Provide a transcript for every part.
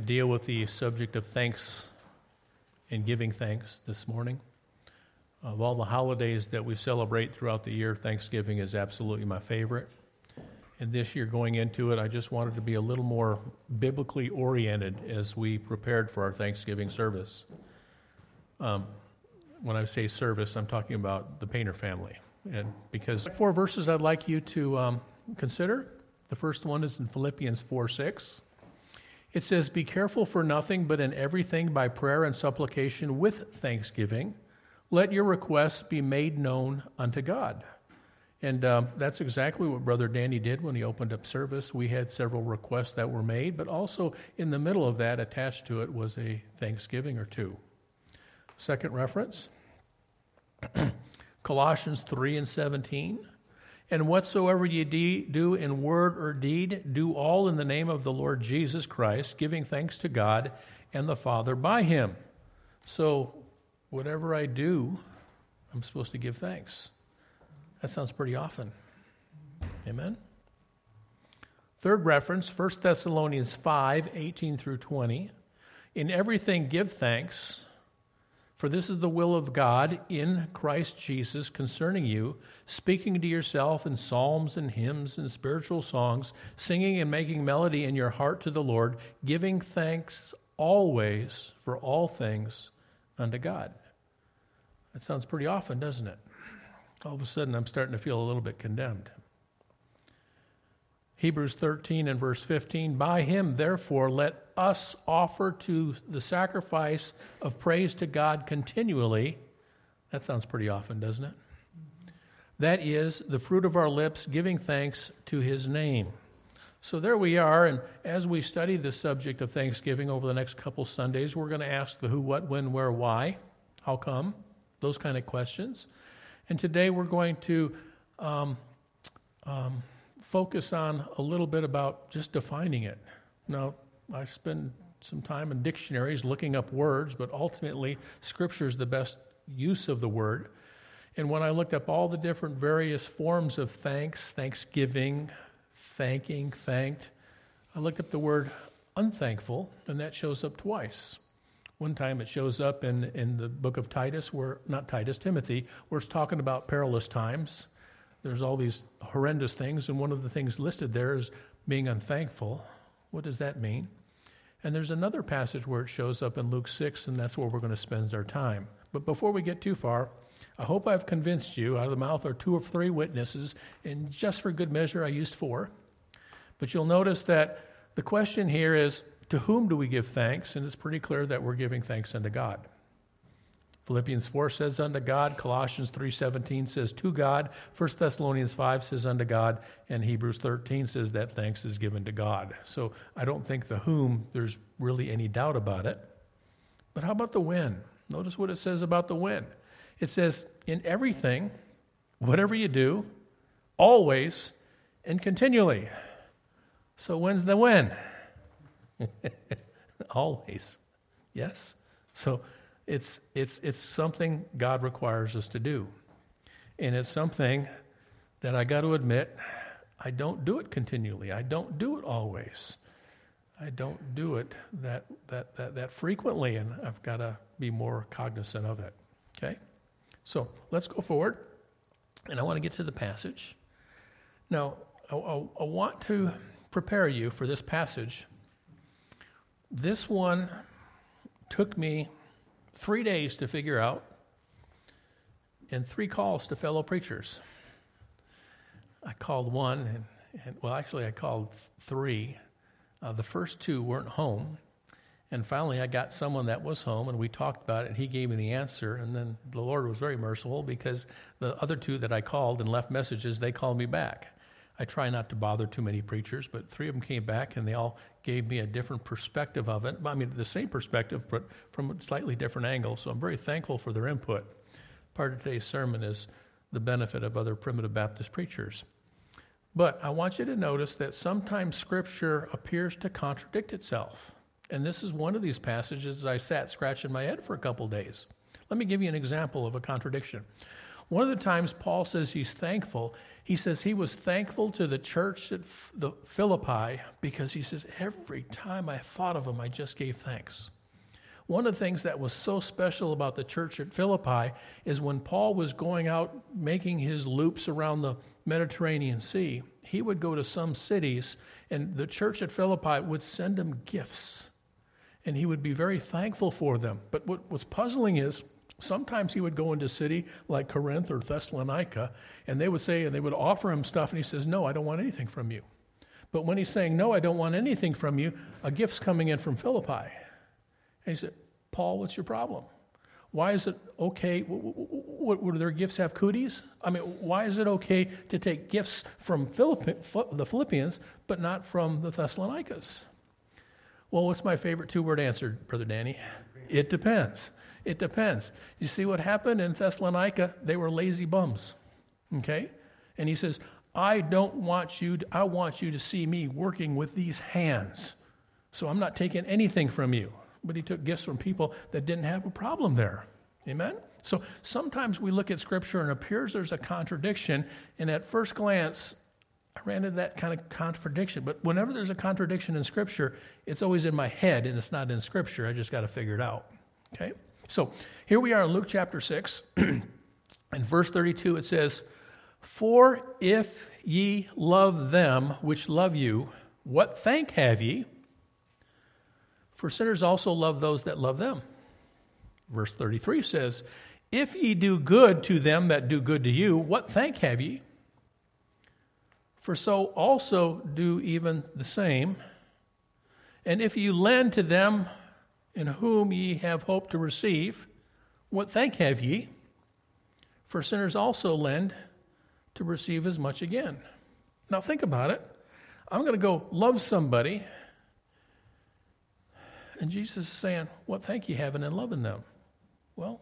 deal with the subject of thanks and giving thanks this morning. Of all the holidays that we celebrate throughout the year, Thanksgiving is absolutely my favorite. And this year, going into it, I just wanted to be a little more biblically oriented as we prepared for our Thanksgiving service. Um, when I say service, I'm talking about the Painter family. And because four verses I'd like you to um, consider. The first one is in Philippians 4 6. It says, Be careful for nothing, but in everything by prayer and supplication with thanksgiving, let your requests be made known unto God. And um, that's exactly what Brother Danny did when he opened up service. We had several requests that were made, but also in the middle of that, attached to it, was a thanksgiving or two. Second reference Colossians 3 and 17. And whatsoever ye de- do in word or deed, do all in the name of the Lord Jesus Christ, giving thanks to God and the Father by him. So, whatever I do, I'm supposed to give thanks. That sounds pretty often. Amen? Third reference, 1 Thessalonians 5 18 through 20. In everything give thanks for this is the will of God in Christ Jesus concerning you, speaking to yourself in psalms and hymns and spiritual songs, singing and making melody in your heart to the Lord, giving thanks always for all things unto God. That sounds pretty often, doesn't it? All of a sudden, I'm starting to feel a little bit condemned. Hebrews 13 and verse 15 By him, therefore, let us offer to the sacrifice of praise to God continually. That sounds pretty often, doesn't it? That is the fruit of our lips, giving thanks to his name. So there we are, and as we study the subject of Thanksgiving over the next couple Sundays, we're going to ask the who, what, when, where, why, how come, those kind of questions. And today we're going to um, um, focus on a little bit about just defining it. Now, I spend some time in dictionaries looking up words, but ultimately, Scripture is the best use of the word. And when I looked up all the different various forms of thanks, thanksgiving, thanking, thanked, I looked up the word unthankful, and that shows up twice. One time it shows up in, in the book of Titus, where, not Titus, Timothy, where it's talking about perilous times there's all these horrendous things, and one of the things listed there is being unthankful. What does that mean? And there's another passage where it shows up in Luke 6, and that's where we're going to spend our time. But before we get too far, I hope I've convinced you out of the mouth are two or three witnesses, and just for good measure, I used four. But you'll notice that the question here is to whom do we give thanks? And it's pretty clear that we're giving thanks unto God. Philippians 4 says unto God, Colossians 3:17 says to God, 1 Thessalonians 5 says unto God, and Hebrews 13 says that thanks is given to God. So I don't think the whom there's really any doubt about it. But how about the when? Notice what it says about the when. It says in everything, whatever you do, always and continually. So when's the when? always. Yes. So it's, it's, it's something God requires us to do. And it's something that I got to admit, I don't do it continually. I don't do it always. I don't do it that, that, that, that frequently, and I've got to be more cognizant of it. Okay? So let's go forward, and I want to get to the passage. Now, I, I, I want to prepare you for this passage. This one took me three days to figure out, and three calls to fellow preachers. I called one, and, and well, actually, I called three. Uh, the first two weren't home. And finally, I got someone that was home, and we talked about it, and he gave me the answer. And then the Lord was very merciful because the other two that I called and left messages, they called me back. I try not to bother too many preachers, but three of them came back and they all gave me a different perspective of it. I mean, the same perspective, but from a slightly different angle. So I'm very thankful for their input. Part of today's sermon is the benefit of other primitive Baptist preachers. But I want you to notice that sometimes Scripture appears to contradict itself. And this is one of these passages I sat scratching my head for a couple days. Let me give you an example of a contradiction. One of the times Paul says he's thankful, he says he was thankful to the church at the Philippi because he says, every time I thought of them, I just gave thanks. One of the things that was so special about the church at Philippi is when Paul was going out making his loops around the Mediterranean Sea, he would go to some cities, and the church at Philippi would send him gifts. And he would be very thankful for them. But what was puzzling is sometimes he would go into a city like Corinth or Thessalonica, and they would say, and they would offer him stuff, and he says, No, I don't want anything from you. But when he's saying, No, I don't want anything from you, a gift's coming in from Philippi. And he said, Paul, what's your problem? Why is it okay? What, Would their gifts have cooties? I mean, why is it okay to take gifts from the Philippians, but not from the Thessalonians? Well, what's my favorite two word answer, Brother Danny? It depends. It depends. You see what happened in Thessalonica? They were lazy bums. Okay? And he says, I don't want you, to, I want you to see me working with these hands. So I'm not taking anything from you but he took gifts from people that didn't have a problem there. Amen? So sometimes we look at Scripture and it appears there's a contradiction, and at first glance, I ran into that kind of contradiction. But whenever there's a contradiction in Scripture, it's always in my head and it's not in Scripture. I just got to figure it out. Okay? So here we are in Luke chapter 6. in verse 32, it says, For if ye love them which love you, what thank have ye? For sinners also love those that love them. Verse 33 says, If ye do good to them that do good to you, what thank have ye? For so also do even the same. And if ye lend to them in whom ye have hoped to receive, what thank have ye? For sinners also lend to receive as much again. Now think about it. I'm going to go love somebody and Jesus is saying, What thank you having in loving them? Well,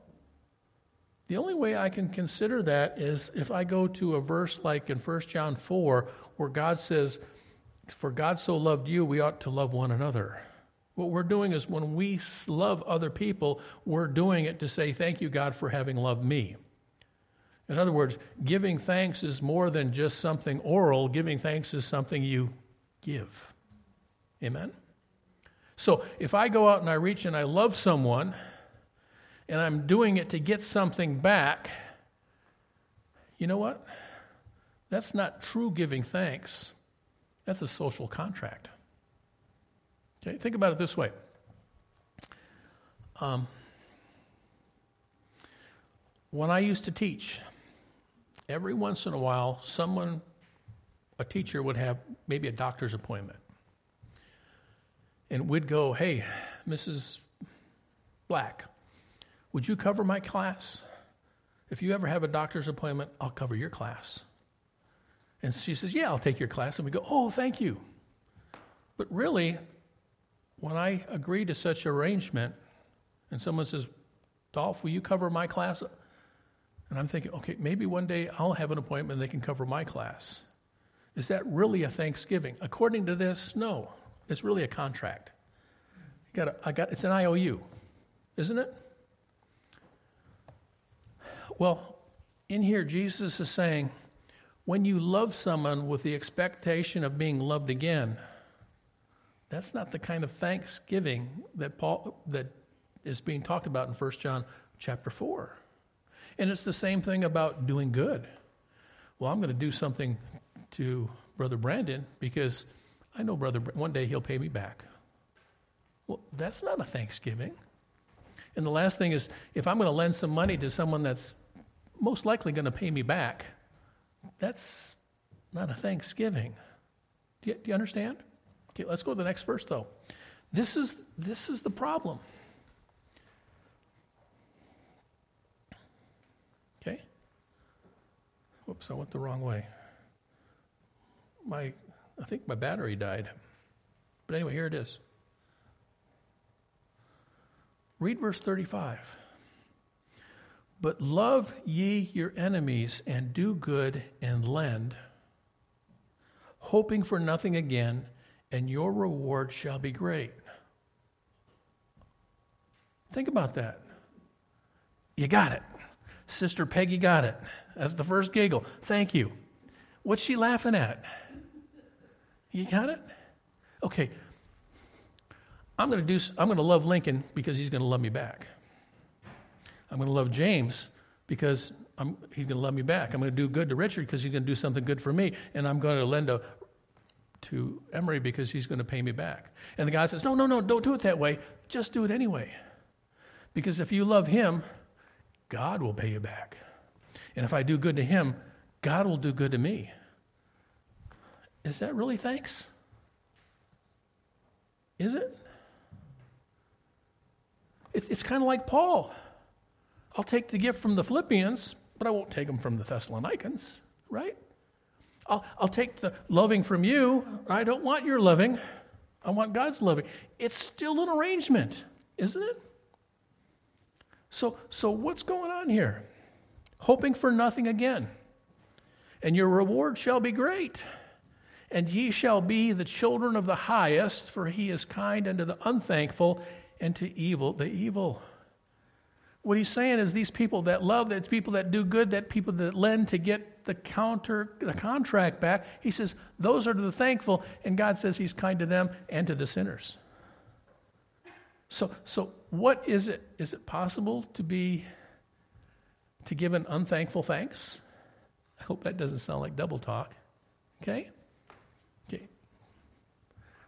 the only way I can consider that is if I go to a verse like in 1 John 4, where God says, For God so loved you, we ought to love one another. What we're doing is when we love other people, we're doing it to say, Thank you, God, for having loved me. In other words, giving thanks is more than just something oral, giving thanks is something you give. Amen? So if I go out and I reach and I love someone and I'm doing it to get something back, you know what? That's not true giving thanks. That's a social contract. Okay, think about it this way. Um, when I used to teach, every once in a while, someone, a teacher, would have maybe a doctor's appointment and we'd go, Hey, Mrs. Black, would you cover my class? If you ever have a doctor's appointment, I'll cover your class. And she says, Yeah, I'll take your class. And we go, Oh, thank you. But really, when I agree to such arrangement, and someone says, Dolph, will you cover my class? And I'm thinking, okay, maybe one day I'll have an appointment they can cover my class. Is that really a Thanksgiving? According to this, no. It's really a contract. You got I got, it's an IOU, isn't it? Well, in here, Jesus is saying, when you love someone with the expectation of being loved again, that's not the kind of thanksgiving that Paul that is being talked about in 1 John chapter 4. And it's the same thing about doing good. Well, I'm going to do something to Brother Brandon because I know, brother, one day he'll pay me back. Well, that's not a Thanksgiving. And the last thing is if I'm going to lend some money to someone that's most likely going to pay me back, that's not a Thanksgiving. Do you, do you understand? Okay, let's go to the next verse, though. This is, this is the problem. Okay? Whoops, I went the wrong way. My I think my battery died. But anyway, here it is. Read verse 35. But love ye your enemies and do good and lend, hoping for nothing again, and your reward shall be great. Think about that. You got it. Sister Peggy got it. That's the first giggle. Thank you. What's she laughing at? You got it? Okay. I'm going to do I'm going to love Lincoln because he's going to love me back. I'm going to love James because I'm, he's going to love me back. I'm going to do good to Richard because he's going to do something good for me. And I'm going to lend a, to Emery because he's going to pay me back. And the guy says, No, no, no, don't do it that way. Just do it anyway. Because if you love him, God will pay you back. And if I do good to him, God will do good to me. Is that really thanks? Is it? it it's kind of like Paul. I'll take the gift from the Philippians, but I won't take them from the Thessalonians, right? I'll, I'll take the loving from you. I don't want your loving. I want God's loving. It's still an arrangement, isn't it? So, so what's going on here? Hoping for nothing again. And your reward shall be great. And ye shall be the children of the highest, for he is kind unto the unthankful and to evil the evil. What he's saying is these people that love, that people that do good, that people that lend to get the counter the contract back, he says those are the thankful, and God says he's kind to them and to the sinners. So, so what is it? Is it possible to be to give an unthankful thanks? I hope that doesn't sound like double talk. Okay? Okay.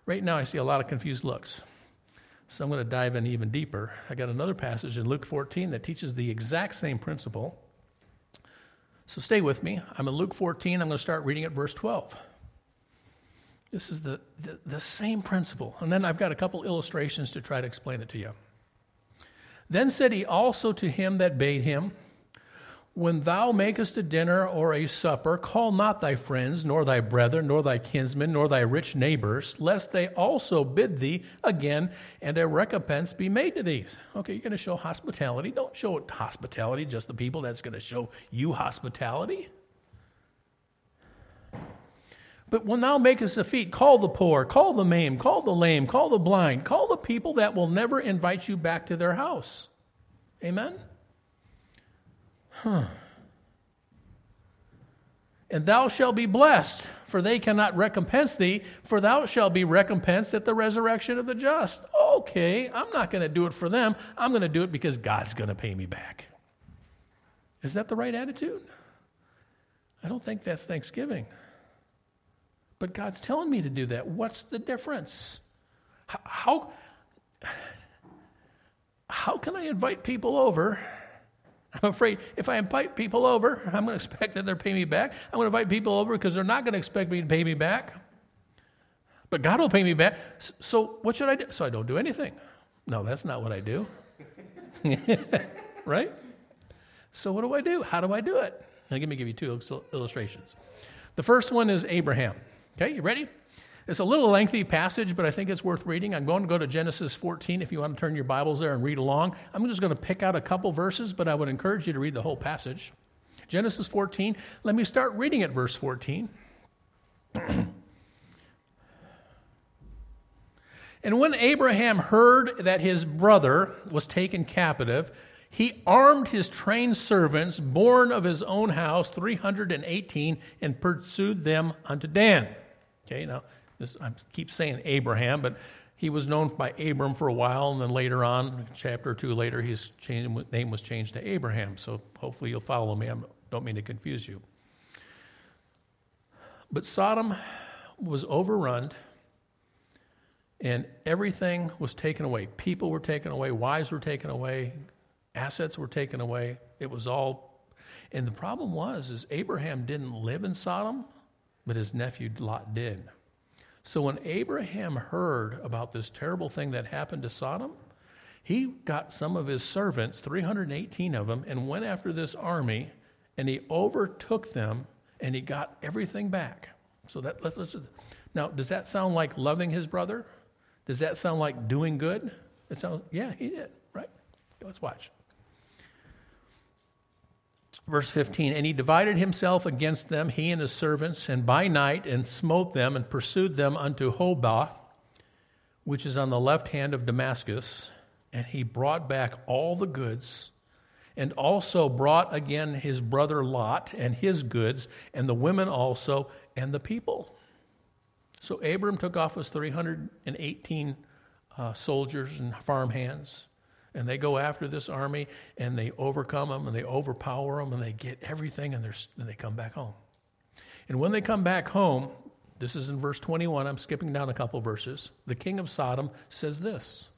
Right now I see a lot of confused looks. So I'm going to dive in even deeper. I got another passage in Luke 14 that teaches the exact same principle. So stay with me. I'm in Luke 14. I'm going to start reading at verse 12. This is the, the, the, same principle. And then I've got a couple illustrations to try to explain it to you. Then said he also to him that bade him, When thou makest a dinner or a supper, call not thy friends, nor thy brethren, nor thy kinsmen, nor thy rich neighbors, lest they also bid thee again, and a recompense be made to thee. Okay, you're going to show hospitality. Don't show hospitality just the people that's going to show you hospitality. But when thou makest a feast, call the poor, call the maimed, call the lame, call the blind, call the people that will never invite you back to their house. Amen? Huh. And thou shalt be blessed, for they cannot recompense thee, for thou shalt be recompensed at the resurrection of the just. Okay, I'm not going to do it for them. I'm going to do it because God's going to pay me back. Is that the right attitude? I don't think that's Thanksgiving. But God's telling me to do that. What's the difference? How, how can I invite people over? I'm afraid if I invite people over, I'm going to expect that they're paying me back. I'm going to invite people over because they're not going to expect me to pay me back. But God will pay me back. So what should I do? So I don't do anything. No, that's not what I do. right? So what do I do? How do I do it? Now, let me give you two illustrations. The first one is Abraham. Okay, you ready? It's a little lengthy passage, but I think it's worth reading. I'm going to go to Genesis 14 if you want to turn your Bibles there and read along. I'm just going to pick out a couple verses, but I would encourage you to read the whole passage. Genesis 14, let me start reading at verse 14. and when Abraham heard that his brother was taken captive, he armed his trained servants, born of his own house, 318, and pursued them unto Dan. Okay, now this, I keep saying Abraham, but he was known by Abram for a while, and then later on, chapter or two later, his name was changed to Abraham. So hopefully you'll follow me. I don't mean to confuse you. But Sodom was overrun, and everything was taken away. People were taken away, wives were taken away, assets were taken away. It was all, and the problem was, is Abraham didn't live in Sodom but his nephew Lot did. So when Abraham heard about this terrible thing that happened to Sodom, he got some of his servants, 318 of them, and went after this army, and he overtook them, and he got everything back. So that let's, let's now, does that sound like loving his brother? Does that sound like doing good? It sounds, yeah, he did, right? Let's watch verse 15 and he divided himself against them he and his servants and by night and smote them and pursued them unto hobah which is on the left hand of damascus and he brought back all the goods and also brought again his brother Lot and his goods, and the women also, and the people. So Abram took off his 318 uh, soldiers and farm hands, and they go after this army, and they overcome them, and they overpower them, and they get everything, and, and they come back home. And when they come back home, this is in verse 21. I'm skipping down a couple verses. The king of Sodom says this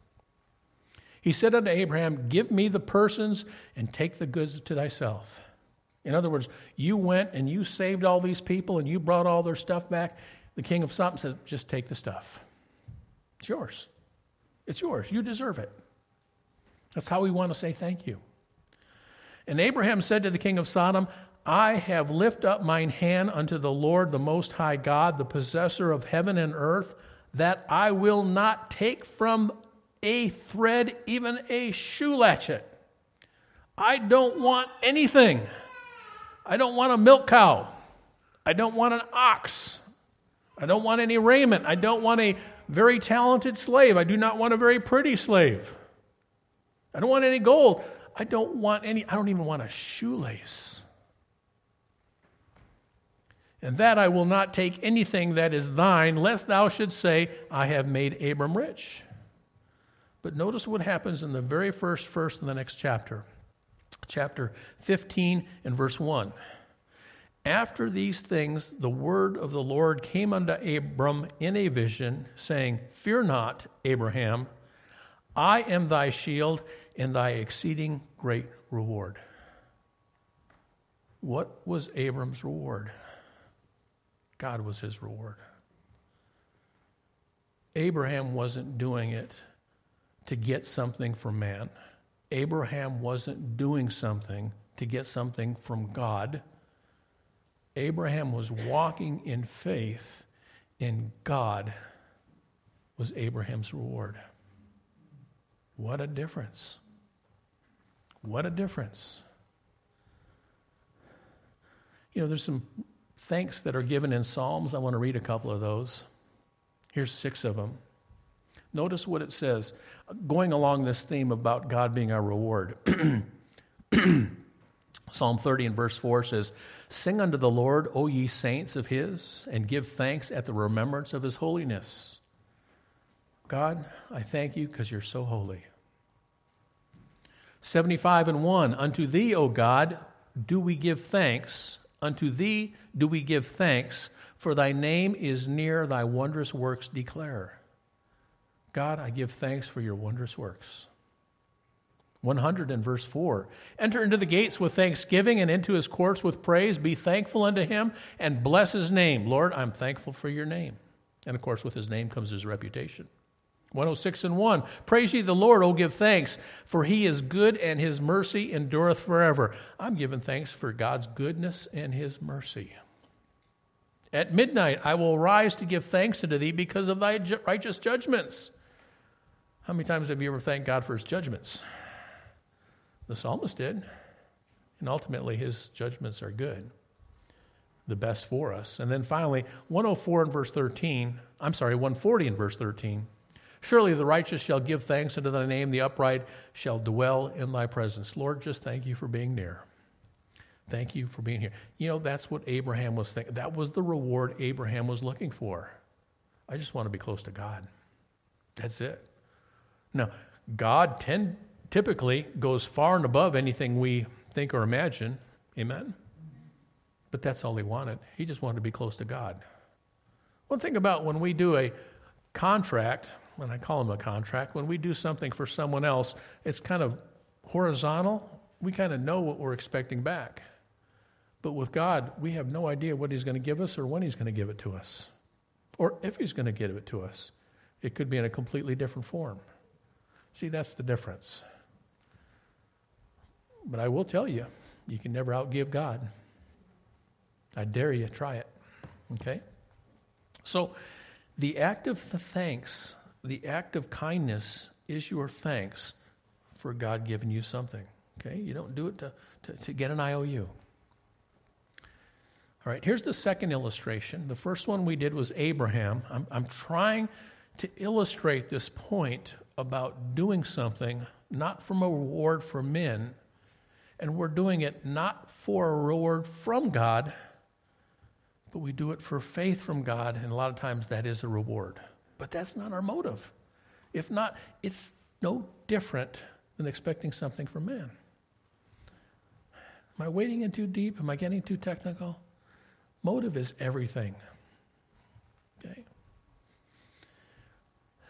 He said unto Abraham, Give me the persons and take the goods to thyself. In other words, you went and you saved all these people and you brought all their stuff back. The king of Sodom said, Just take the stuff. It's yours. It's yours. You deserve it. That's how we want to say thank you. And Abraham said to the king of Sodom, I have lifted up mine hand unto the Lord, the Most High God, the possessor of heaven and earth, that I will not take from a thread, even a shoe latchet. I don't want anything. I don't want a milk cow. I don't want an ox. I don't want any raiment. I don't want a very talented slave. I do not want a very pretty slave. I don't want any gold. I don't want any, I don't even want a shoelace and that I will not take anything that is thine, lest thou should say, I have made Abram rich. But notice what happens in the very first verse in the next chapter, chapter 15 and verse 1. After these things, the word of the Lord came unto Abram in a vision, saying, Fear not, Abraham, I am thy shield and thy exceeding great reward. What was Abram's reward? God was his reward. Abraham wasn't doing it to get something from man. Abraham wasn't doing something to get something from God. Abraham was walking in faith, and God was Abraham's reward. What a difference! What a difference. You know, there's some thanks that are given in Psalms. I want to read a couple of those. Here's six of them. Notice what it says, going along this theme about God being our reward. Psalm 30 and verse 4 says, Sing unto the Lord, O ye saints of his, and give thanks at the remembrance of his holiness. God, I thank you because you're so holy. 75 and 1 Unto thee, O God, do we give thanks Unto thee do we give thanks, for thy name is near, thy wondrous works declare. God, I give thanks for your wondrous works. 100 and verse 4 Enter into the gates with thanksgiving and into his courts with praise. Be thankful unto him and bless his name. Lord, I'm thankful for your name. And of course, with his name comes his reputation. 106 and 1 Praise ye the Lord, O give thanks, for he is good and his mercy endureth forever. I'm giving thanks for God's goodness and his mercy. At midnight I will rise to give thanks unto thee because of thy righteous judgments. How many times have you ever thanked God for his judgments? The psalmist did. And ultimately, his judgments are good, the best for us. And then finally, 104 and verse 13, I'm sorry, 140 and verse 13. Surely the righteous shall give thanks unto thy name, the upright shall dwell in thy presence. Lord, just thank you for being near. Thank you for being here. You know, that's what Abraham was thinking. That was the reward Abraham was looking for. I just want to be close to God. That's it. Now, God tend, typically goes far and above anything we think or imagine. Amen? But that's all he wanted. He just wanted to be close to God. One thing about when we do a contract, and I call them a contract, when we do something for someone else, it's kind of horizontal. We kind of know what we're expecting back. But with God, we have no idea what He's going to give us or when He's going to give it to us, or if He's going to give it to us. It could be in a completely different form. See, that's the difference. But I will tell you, you can never outgive God. I dare you, try it. Okay? So, the act of thanks the act of kindness is your thanks for God giving you something. Okay? You don't do it to, to, to get an IOU. All right, here's the second illustration. The first one we did was Abraham. I'm, I'm trying to illustrate this point about doing something not from a reward for men. And we're doing it not for a reward from God, but we do it for faith from God. And a lot of times that is a reward. But that's not our motive. If not, it's no different than expecting something from man. Am I wading in too deep? Am I getting too technical? Motive is everything. Okay.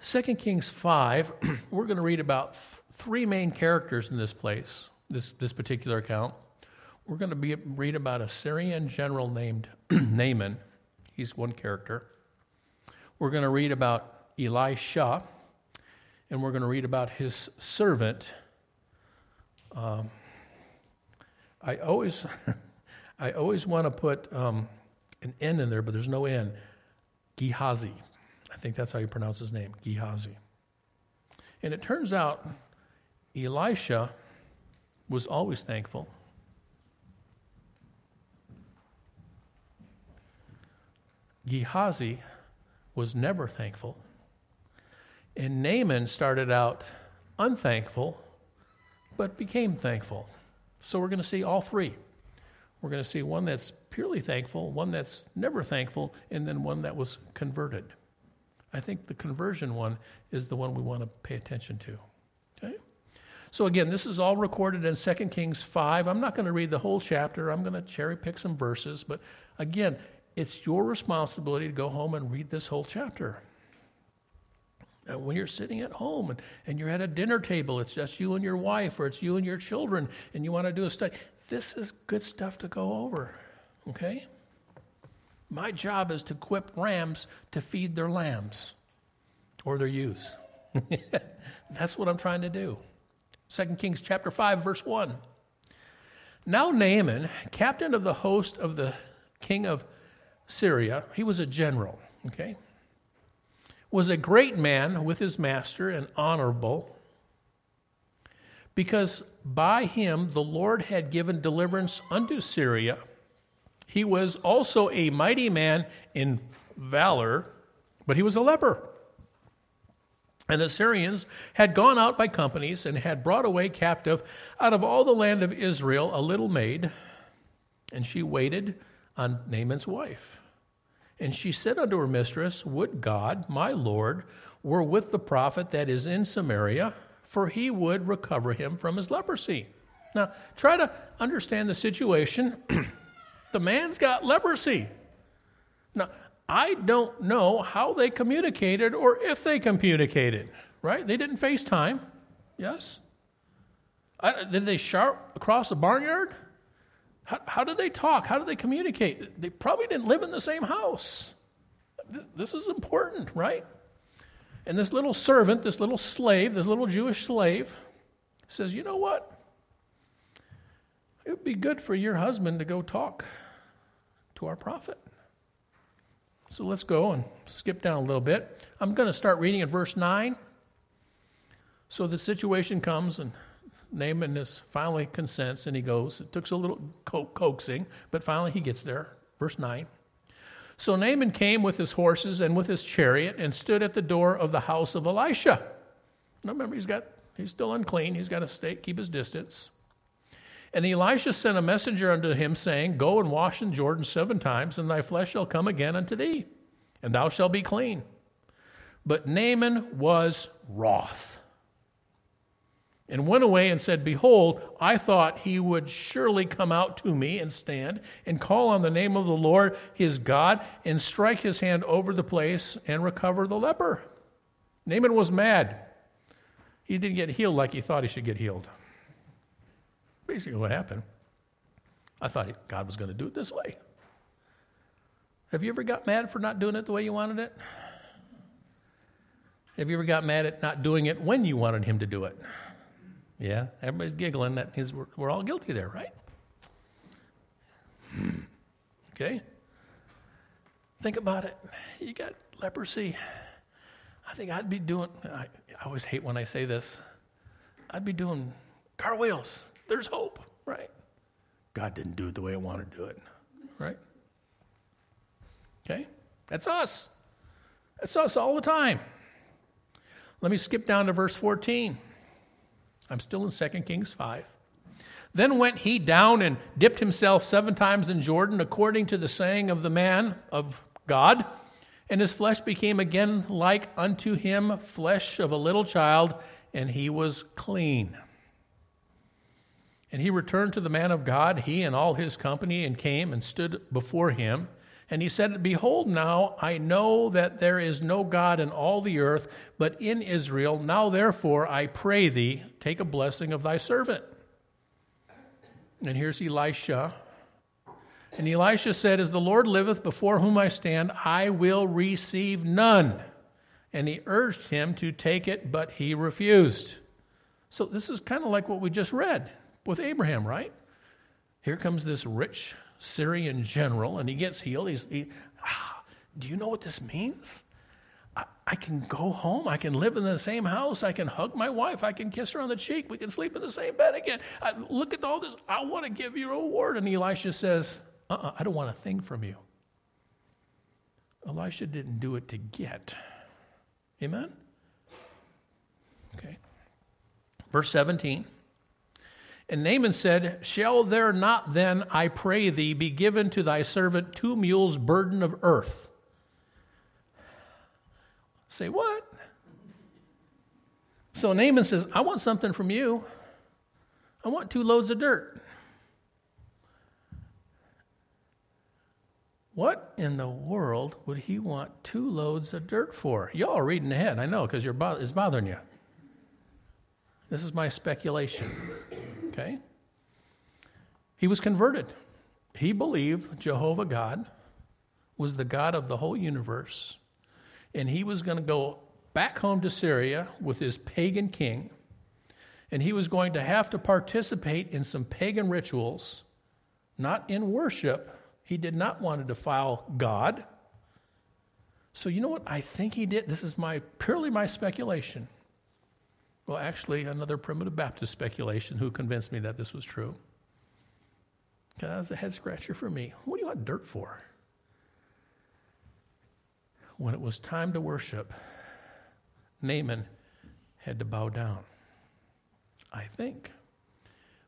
2 Kings 5, we're going to read about three main characters in this place, this, this particular account. We're going to be, read about a Syrian general named Naaman. He's one character. We're going to read about Elisha, and we're going to read about his servant. Um, I always, I always want to put um, an N in there, but there's no N. Gehazi. I think that's how you pronounce his name, Gehazi. And it turns out Elisha was always thankful. Gehazi was never thankful. And Naaman started out unthankful, but became thankful. So we're going to see all three. We're going to see one that's purely thankful, one that's never thankful, and then one that was converted. I think the conversion one is the one we want to pay attention to. Okay? So again, this is all recorded in 2 Kings 5. I'm not going to read the whole chapter. I'm going to cherry pick some verses, but again, it's your responsibility to go home and read this whole chapter. And when you're sitting at home and, and you're at a dinner table, it's just you and your wife, or it's you and your children, and you want to do a study, this is good stuff to go over. Okay? My job is to equip rams to feed their lambs or their ewes. That's what I'm trying to do. 2 Kings chapter 5 verse 1. Now Naaman, captain of the host of the king of Syria, he was a general, okay? Was a great man with his master and honorable because by him the Lord had given deliverance unto Syria he was also a mighty man in valor, but he was a leper. And the Syrians had gone out by companies and had brought away captive out of all the land of Israel a little maid, and she waited on Naaman's wife. And she said unto her mistress, Would God, my Lord, were with the prophet that is in Samaria, for he would recover him from his leprosy. Now, try to understand the situation. The man's got leprosy. Now, I don't know how they communicated or if they communicated, right? They didn't FaceTime, yes? I, did they shout across the barnyard? How, how, did they talk? How did they communicate? They probably didn't live in the same house. This is important, right? And this little servant, this little slave, this little Jewish slave, says, You know what? It would be good for your husband to go talk to our prophet. So let's go and skip down a little bit. I'm going to start reading in verse 9. So the situation comes, and Naaman is finally consents, and he goes. It took a little co- coaxing, but finally he gets there. Verse 9. So Naaman came with his horses and with his chariot and stood at the door of the house of Elisha. Now remember, he's got he's still unclean. He's got to stay, keep his distance. And Elisha sent a messenger unto him, saying, Go and wash in Jordan seven times, and thy flesh shall come again unto thee, and thou shalt be clean. But Naaman was wroth and went away and said, Behold, I thought he would surely come out to me and stand and call on the name of the Lord his God and strike his hand over the place and recover the leper. Naaman was mad. He didn't get healed like he thought he should get healed basically what happened. I thought God was going to do it this way. Have you ever got mad for not doing it the way you wanted it? Have you ever got mad at not doing it when you wanted Him to do it? Yeah, everybody's giggling. That means we're, we're all guilty there, right? Okay? Think about it. You got leprosy. I think I'd be doing, I, I always hate when I say this, I'd be doing car wheels there's hope, right? God didn't do it the way I wanted to do it, right? Okay? That's us. That's us all the time. Let me skip down to verse 14. I'm still in 2 Kings 5. Then went he down and dipped himself seven times in Jordan, according to the saying of the man of God. And his flesh became again like unto him flesh of a little child, and he was clean. And he returned to the man of God, he and all his company, and came and stood before him. And he said, Behold, now I know that there is no God in all the earth, but in Israel. Now therefore I pray thee, take a blessing of thy servant. And here's Elisha. And Elisha said, As the Lord liveth before whom I stand, I will receive none. And he urged him to take it, but he refused. So this is kind of like what we just read with Abraham, right? Here comes this rich Syrian general, and he gets healed. He's, he, ah, do you know what this means? I can go home. I can live in the same house. I can hug my wife. I can kiss her on the cheek. We can sleep in the same bed again. I, look at all this. I want to give you a reward. And Elisha says, uh uh-uh, I don't want a thing from you. Elisha didn't do it to get. Amen? Okay. Verse 17. And Naaman said, Shall there not then, I pray thee, be given to thy servant two mules' burden of earth? Say, what? So Naaman says, I want something from you. I want two loads of dirt. What in the world would he want two loads of dirt for? Y'all are reading ahead, I know, because bo- it's bothering you. This is my speculation. Okay? He was converted. He believed Jehovah God was the God of the whole universe and he was going to go back home to Syria with his pagan king, and he was going to have to participate in some pagan rituals, not in worship. He did not want to defile God. So, you know what I think he did? This is my purely my speculation. Well, actually, another primitive Baptist speculation who convinced me that this was true. That was a head scratcher for me. What do you want dirt for? when it was time to worship, Naaman had to bow down. I think.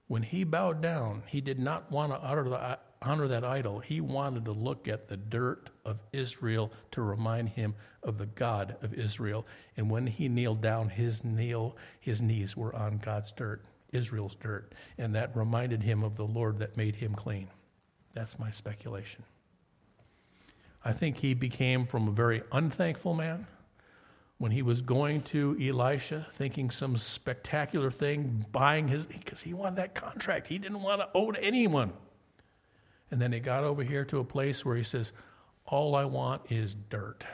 When he bowed down, he did not want to utter the, honor that idol. He wanted to look at the dirt of Israel to remind him of the God of Israel. And when he kneeled down, his, kneel, his knees were on God's dirt, Israel's dirt. And that reminded him of the Lord that made him clean. That's my speculation. I think he became from a very unthankful man when he was going to Elisha, thinking some spectacular thing, buying his, because he wanted that contract. He didn't want to owe to anyone. And then he got over here to a place where he says, All I want is dirt.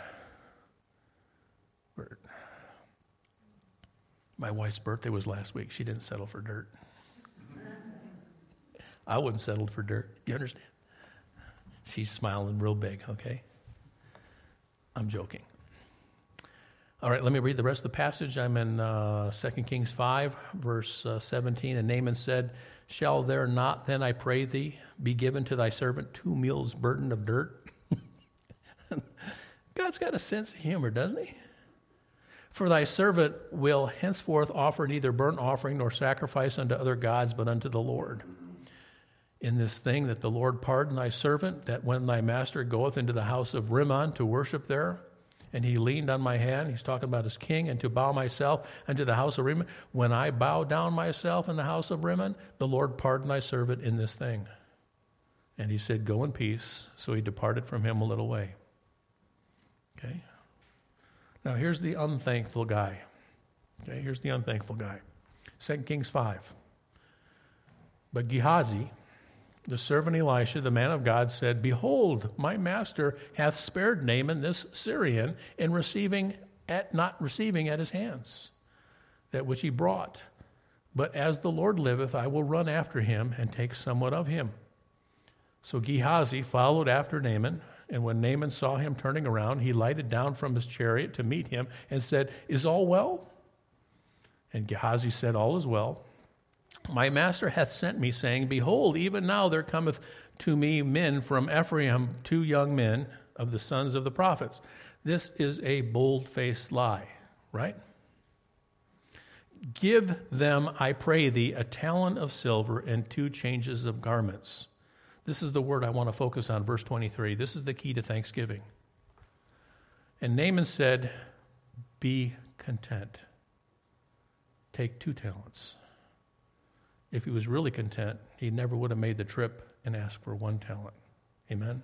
Dirt. My wife's birthday was last week. She didn't settle for dirt. I wouldn't settle for dirt. You understand? She's smiling real big, okay? I'm joking. All right, let me read the rest of the passage. I'm in uh, 2 Kings 5, verse uh, 17. And Naaman said, Shall there not then, I pray thee, be given to thy servant two mules' burden of dirt? God's got a sense of humor, doesn't he? For thy servant will henceforth offer neither burnt offering nor sacrifice unto other gods, but unto the Lord in this thing that the Lord pardon thy servant, that when thy master goeth into the house of Rimmon to worship there, and he leaned on my hand, he's talking about his king, and to bow myself unto the house of Rimmon, when I bow down myself in the house of Rimmon, the Lord pardon thy servant in this thing. And he said, Go in peace. So he departed from him a little way. Okay? Now here's the unthankful guy. Okay, here's the unthankful guy. 2 Kings 5. But Gehazi, the servant Elisha, the man of God, said, Behold, my master hath spared Naaman this Syrian in receiving at not receiving at his hands that which he brought. But as the Lord liveth, I will run after him and take somewhat of him. So Gehazi followed after Naaman, and when Naaman saw him turning around, he lighted down from his chariot to meet him and said, Is all well? And Gehazi said, All is well. My master hath sent me, saying, Behold, even now there cometh to me men from Ephraim, two young men of the sons of the prophets. This is a bold faced lie, right? Give them, I pray thee, a talent of silver and two changes of garments. This is the word I want to focus on, verse 23. This is the key to thanksgiving. And Naaman said, Be content. Take two talents. If he was really content, he never would have made the trip and asked for one talent. Amen?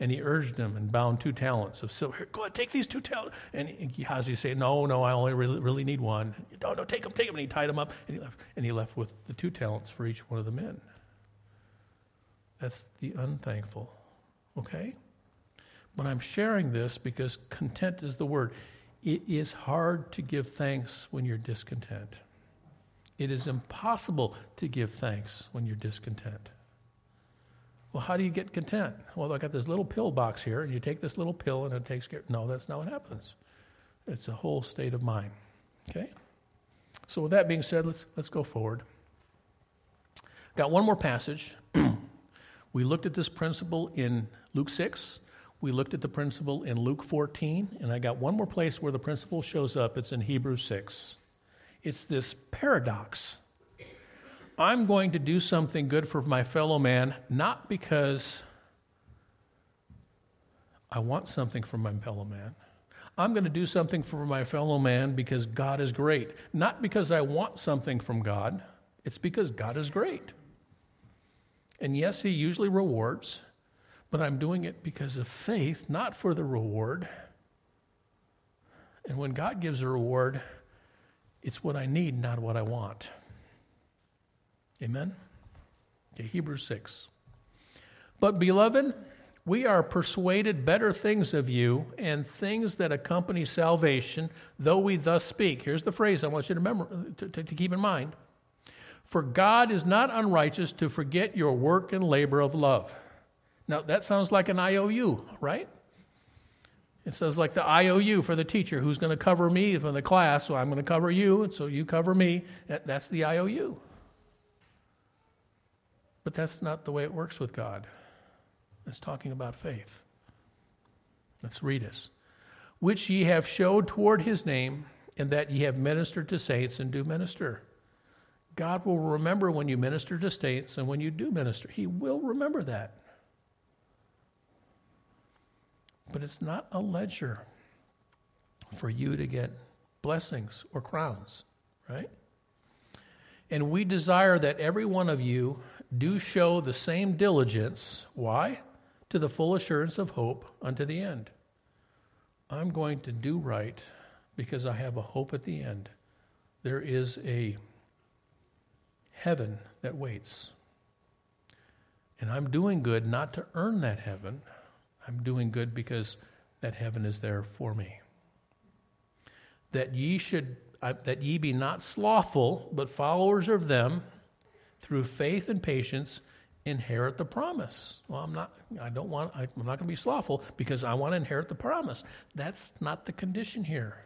And he urged him and bound two talents of silver. Go ahead, take these two talents. And Gehazi said, No, no, I only really, really need one. No, no, take them, take them. And he tied them up and he, left, and he left with the two talents for each one of the men. That's the unthankful. Okay? But I'm sharing this because content is the word. It is hard to give thanks when you're discontent. It is impossible to give thanks when you're discontent. Well, how do you get content? Well, I got this little pill box here, and you take this little pill and it takes care. No, that's not what happens. It's a whole state of mind. Okay? So with that being said, let's let's go forward. Got one more passage. we looked at this principle in Luke 6. We looked at the principle in Luke 14, and I got one more place where the principle shows up. It's in Hebrews 6. It's this paradox I'm going to do something good for my fellow man, not because I want something from my fellow man. I'm going to do something for my fellow man because God is great. Not because I want something from God, it's because God is great. And yes, He usually rewards, but I'm doing it because of faith, not for the reward. And when God gives a reward, it's what I need, not what I want. Amen? Okay, Hebrews 6. But, beloved, we are persuaded better things of you and things that accompany salvation, though we thus speak. Here's the phrase I want you to remember to, to, to keep in mind. For God is not unrighteous to forget your work and labor of love. Now that sounds like an IOU, right? It says like the IOU for the teacher who's going to cover me for the class, so I'm going to cover you, and so you cover me. That, that's the IOU. But that's not the way it works with God. It's talking about faith. Let's read this. Which ye have showed toward his name, and that ye have ministered to saints and do minister. God will remember when you minister to saints and when you do minister. He will remember that. But it's not a ledger for you to get blessings or crowns, right? And we desire that every one of you do show the same diligence. Why? To the full assurance of hope unto the end. I'm going to do right because I have a hope at the end. There is a heaven that waits. And I'm doing good not to earn that heaven. I'm doing good because that heaven is there for me. That ye should uh, that ye be not slothful, but followers of them through faith and patience inherit the promise. Well, I'm not, I don't want, I'm not going to be slothful because I want to inherit the promise. That's not the condition here.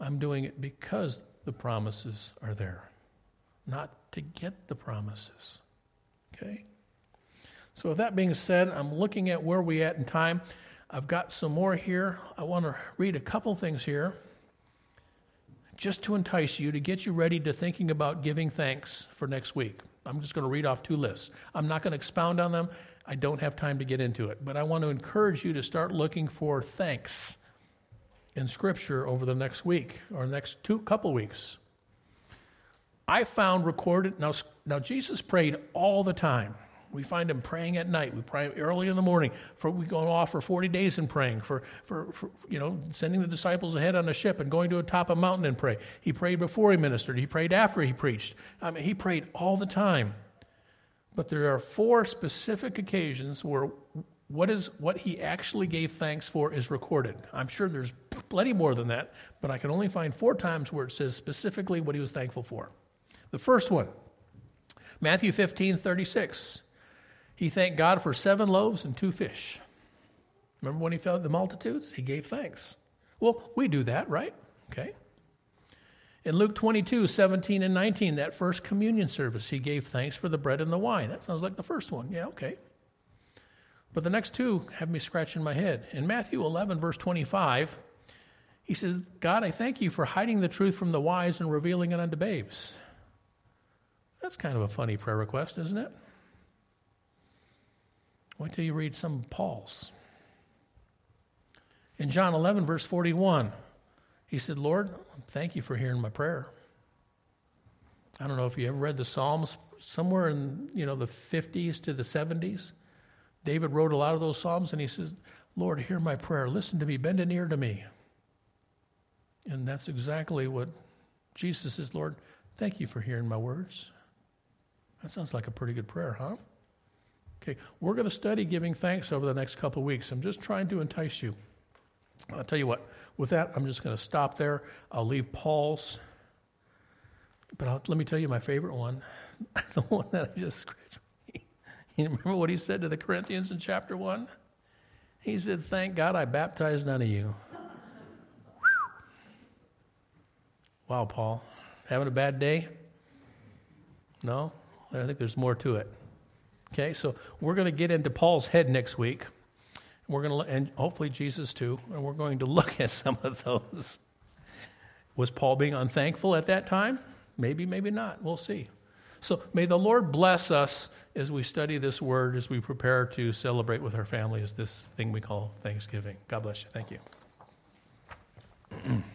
I'm doing it because the promises are there, not to get the promises. Okay? So, with that being said, I'm looking at where we at in time. I've got some more here. I want to read a couple things here just to entice you, to get you ready to thinking about giving thanks for next week. I'm just going to read off two lists. I'm not going to expound on them. I don't have time to get into it. But I want to encourage you to start looking for thanks in Scripture over the next week or next two couple weeks. I found recorded now. Now Jesus prayed all the time. We find him praying at night. We pray early in the morning. For we go off for 40 days and praying. For, for, for, you know, sending the disciples ahead on a ship and going to a top of a mountain and pray. He prayed before he ministered. He prayed after he preached. I mean, he prayed all the time. But there are four specific occasions where what is what he actually gave thanks for is recorded. I'm sure there's plenty more than that, but I can only find four times where it says specifically what he was thankful for. The first one, Matthew 15, 36. He thanked God for seven loaves and two fish. Remember when he fed the multitudes? He gave thanks. Well, we do that, right? Okay. In Luke 22, 17 and 19, that first communion service, he gave thanks for the bread and the wine. That sounds like the first one. Yeah, okay. But the next two have me scratching my head. In Matthew 11, verse 25, He says, God, I thank you for hiding the truth from the wise and revealing it unto babes. That's kind of a funny prayer request, isn't it? Wait till you read some of Paul's. In John 11, verse 41, he said, Lord, thank you for hearing my prayer. I don't know if you ever read the Psalms, somewhere in you know the 50s to the 70s. David wrote a lot of those Psalms, and he says, Lord, hear my prayer. Listen to me. Bend an ear to me. And that's exactly what Jesus says, Lord, thank you for hearing my words. That sounds like a pretty good prayer, huh? Okay, we're going to study giving thanks over the next couple weeks. I'm just trying to entice you. I'll tell you what, with that, I'm just going to stop there. I'll leave Paul's, but I'll, let me tell you my favorite one, the one that I just scratched. You remember what he said to the Corinthians in chapter 1? He said, Thank God I baptized none of you. wow, Paul. Having a bad day? No? I think there's more to it. Okay, so we're going to get into Paul's head next week. We're going to, and hopefully Jesus too, and we're going to look at some of those. Was Paul being unthankful at that time? Maybe, maybe not. We'll see. So may the Lord bless us as we study this word, as we prepare to celebrate with our families this thing we call Thanksgiving. God bless you. Thank you.